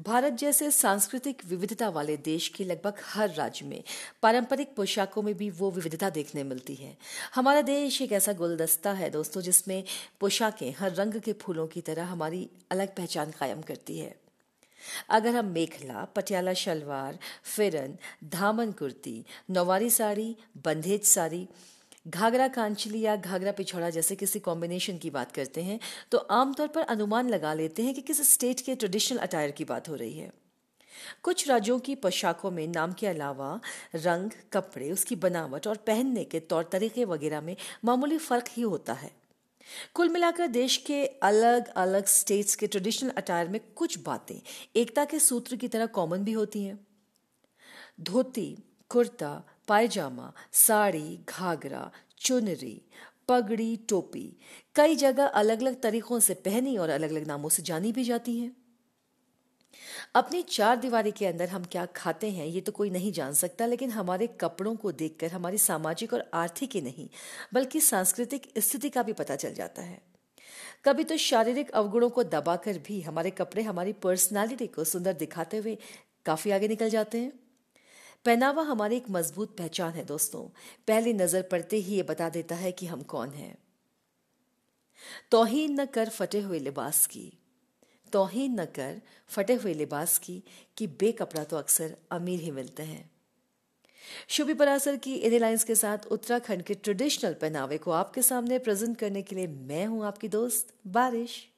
भारत जैसे सांस्कृतिक विविधता वाले देश के लगभग हर राज्य में पारंपरिक पोशाकों में भी वो विविधता देखने मिलती है। हमारा देश एक ऐसा गुलदस्ता है दोस्तों, जिसमें पोशाकें हर रंग के फूलों की तरह हमारी अलग पहचान कायम करती है। अगर हम मेखला, पटियाला शलवार, फिरन, धामन कुर्ती, नौवारी साड़ी, बंधेज साड़ी घाघरा कांचली या घाघरा पिछौड़ा जैसे किसी कॉम्बिनेशन की बात करते हैं तो आमतौर पर अनुमान लगा लेते हैं कि किस स्टेट के ट्रेडिशनल अटायर की बात हो रही है। कुछ राज्यों की पोशाकों में नाम के अलावा रंग, कपड़े, उसकी बनावट और पहनने के तौर तरीके वगैरह में मामूली फ़र्क ही होता है। कुल मिलाकर देश के अलग अलग स्टेट्स के ट्रेडिशनल अटायर में कुछ बातें एकता के सूत्र की तरह कॉमन भी होती हैं। धोती, कुर्ता पायजामा, साड़ी, घाघरा, चुनरी, पगड़ी, टोपी, कई जगह अलग अलग तरीकों से पहनी और अलग अलग नामों से जानी भी जाती हैं। अपनी चार दीवारी के अंदर हम क्या खाते हैं, ये तो कोई नहीं जान सकता, लेकिन हमारे कपड़ों को देखकर, हमारी सामाजिक और आर्थिक ही नहीं, बल्कि सांस्कृतिक स्थिति का भी पता चल जाता है। कभी तो शारीरिक अवगुणों को दबाकर भी हमारे कपड़े हमारी पर्सनालिटी को सुंदर दिखाते हुए काफ़ी आगे निकल जाते हैं। पहनावा हमारी एक मज़बूत पहचान है दोस्तों। पहली नज़र पड़ते ही ये बता देता है कि हम कौन हैं। तोहीन न कर फटे हुए लिबास की। तोहीन न कर फटे हुए लिबास की, कि बेकपड़ा तो अक्सर अमीर ही मिलते हैं। शुभी परासर की इन लाइन्स के साथ उत्तराखंड के ट्रेडिशनल पहनावे को आपके सामने प्रेजेंट करने के लिए मैं हूँ आपकी दोस्त बारिश।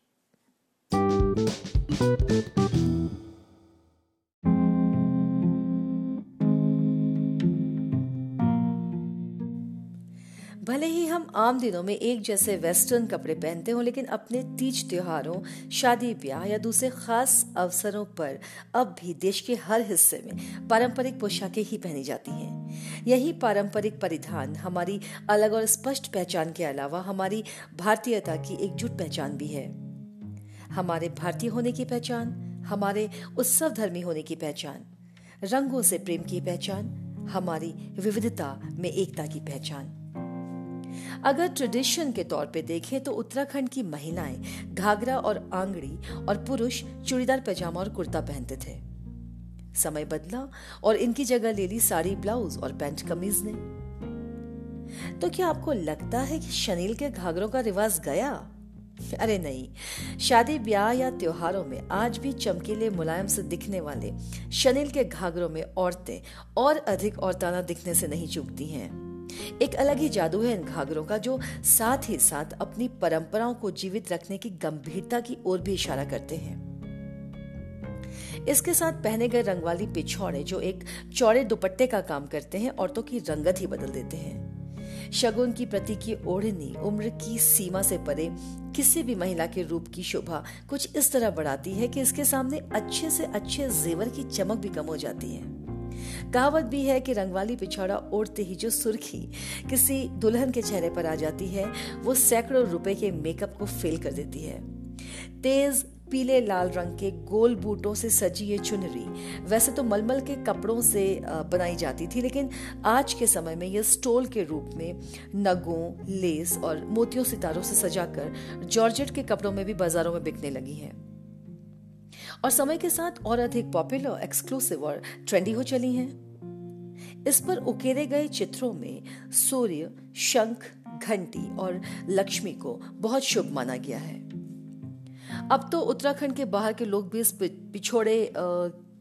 भले ही हम आम दिनों में एक जैसे वेस्टर्न कपड़े पहनते हो, लेकिन अपने तीज त्योहारों, शादी ब्याह या दूसरे खास अवसरों पर अब भी देश के हर हिस्से में पारंपरिक पोशाकें ही पहनी जाती हैं। यही पारंपरिक परिधान हमारी अलग और स्पष्ट पहचान के अलावा हमारी भारतीयता की एकजुट पहचान भी है। हमारे भारतीय होने की पहचान, हमारे उत्सव धर्मी होने की पहचान, रंगों से प्रेम की पहचान, हमारी विविधता में एकता की पहचान। अगर ट्रेडिशन के तौर पे देखें तो उत्तराखंड की महिलाएँ घाघरा और आंगड़ी और पुरुष चूड़ीदार पैजामा और कुर्ता पहनते थे। समय बदला और इनकी जगह ले ली साड़ी, ब्लाउज और पैंट कमीज ने। तो क्या आपको लगता है कि शनील के घाघरों का रिवाज गया? अरे नहीं, शादी, ब्याह या त्योहारों में आज भी चमकीले मुलायम से दिखने वाले शनील के घाघरों में औरतें और अधिक औरताना दिखने से नहीं चूकती हैं। एक अलग ही जादू है इन घाघरों का, जो साथ ही साथ अपनी परंपराओं को जीवित रखने की गंभीरता की ओर भी इशारा करते हैं। इसके साथ पहने गए रंग वाली पिछौड़े, जो एक चौड़े दुपट्टे का काम करते हैं, औरतों की रंगत ही बदल देते हैं। शगुन की प्रति की ओढ़नी, उम्र की सीमा से परे, किसी भी महिला के रूप की शोभा, कुछ इस तरह बढ़ाती है कि इसके सामने अच्छे से अच्छे जेवर की चमक भी कम हो जाती है। कहावत भी है कि रंगवाली पिछौड़ा ओढ़ते ही जो सुर्खी किसी दुल्हन के चेहरे पर आ जाती है, वो सैकड़ों रुपए के मेकअप को फेल कर देती है। तेज, पीले, लाल रंग के गोल बूटों से सजी ये चुनरी, वैसे तो मलमल के कपड़ों से बनाई जाती थी, लेकिन आज के समय में यह स्टोल के रूप में नगों, लेस और मोतियों सितारों से सजाकर जॉर्जेट के कपड़ों में भी बाजारों में बिकने लगी है। और समय के साथ और अधिक पॉपुलर एक्सक्लूसिव और ट्रेंडी हो चली हैं। इस पर उकेरे गए चित्रों में सूर्य, शंख, घंटी और लक्ष्मी को बहुत शुभ माना गया है। अब तो उत्तराखंड के बाहर के लोग भी इस पिछोड़े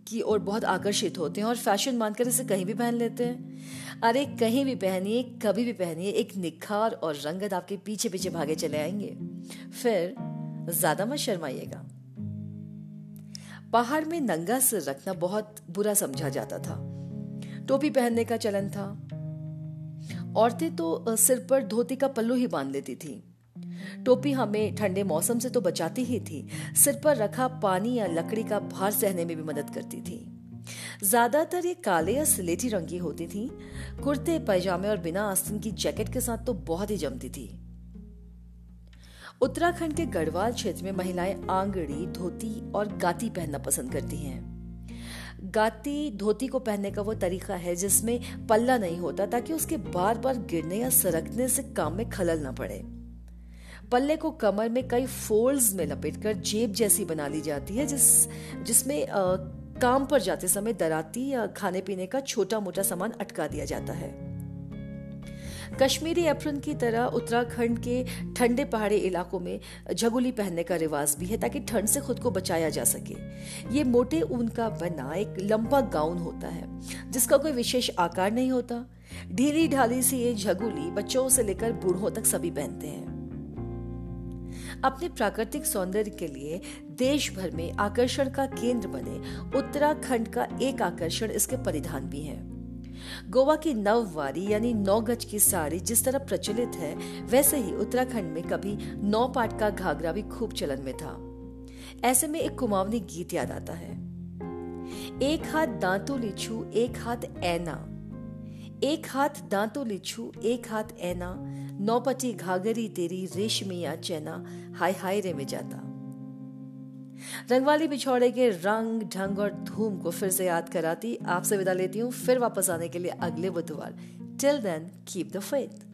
की ओर बहुत आकर्षित होते हैं और फ़ैशन मानकर इसे कहीं भी पहन लेते हैं। अरे, कहीं भी पहनिए, कभी भी पहनिए, एक निखार और रंगत आपके पीछे पीछे भागे चले आएँगे। फिर ज़्यादा मत शर्माइएगा। पहाड़ में नंगा सिर रखना बहुत बुरा समझा जाता था। टोपी पहनने का चलन था। औरतें तो सिर पर धोती का पल्लू ही बाँध लेती थी। टोपी हमें ठंडे मौसम से तो बचाती ही थी। सिर पर रखा पानी या लकड़ी का भार सहने में भी मदद करती थी। ज़्यादातर ये काले या सिलेटी रंग की होती थी। कुर्ते, पैजामे और बिना आस्तीन की जैकेट के साथ तो बहुत ही जमती थी। उत्तराखंड के गढ़वाल क्षेत्र में महिलाएँ आंगड़ी, धोती और गाती पहनना पसंद करती हैं। गाती, धोती को पहनने का वो तरीका है जिसमें पल्ला नहीं होता, ताकि उसके बार बार गिरने या सरकने से काम में खलल ना पड़े। पल्ले को कमर में कई फोल्ड्स में लपेटकर जेब जैसी बना ली जाती है, जिस, जिसमें काम पर जाते समय दराती या खाने पीने का छोटा मोटा सामान अटका दिया जाता है। कश्मीरी एप्रन की तरह उत्तराखंड के ठंडे पहाड़ी इलाकों में झगुली पहनने का रिवाज भी है ताकि ठंड से खुद को बचाया जा सके। ये मोटे ऊन का बना एक लंबा गाउन होता है, जिसका कोई विशेष आकार नहीं होता। ढीली ढाली सी ये झगुली बच्चों से लेकर बूढ़ों तक सभी पहनते हैं। अपने प्राकृतिक सौंदर्य के लिए देश भर में आकर्षण का केंद्र बने उत्तराखंड का एक आकर्षण इसके परिधान भी है। गोवा की नववारी यानी नौ गज की साड़ी जिस तरह प्रचलित है, वैसे ही उत्तराखंड में कभी नौ पाट का घाघरा भी खूब चलन में था। ऐसे में एक कुमावनी गीत याद आता है। एक हाथ दांतों लिछू, एक हाथ ऐना। एक हाथ दांतों लिछू, एक हाथ ऐना। नौपटी घाघरी तेरी रेशमिया चैना, हाय हाय रे में जाता। रंगवाली बिछौड़े के रंग, ढंग और धूम को फिर से याद कराती, आपसे विदा लेती हूँ, फिर वापस आने के लिए अगले बुधवार। Till then keep the faith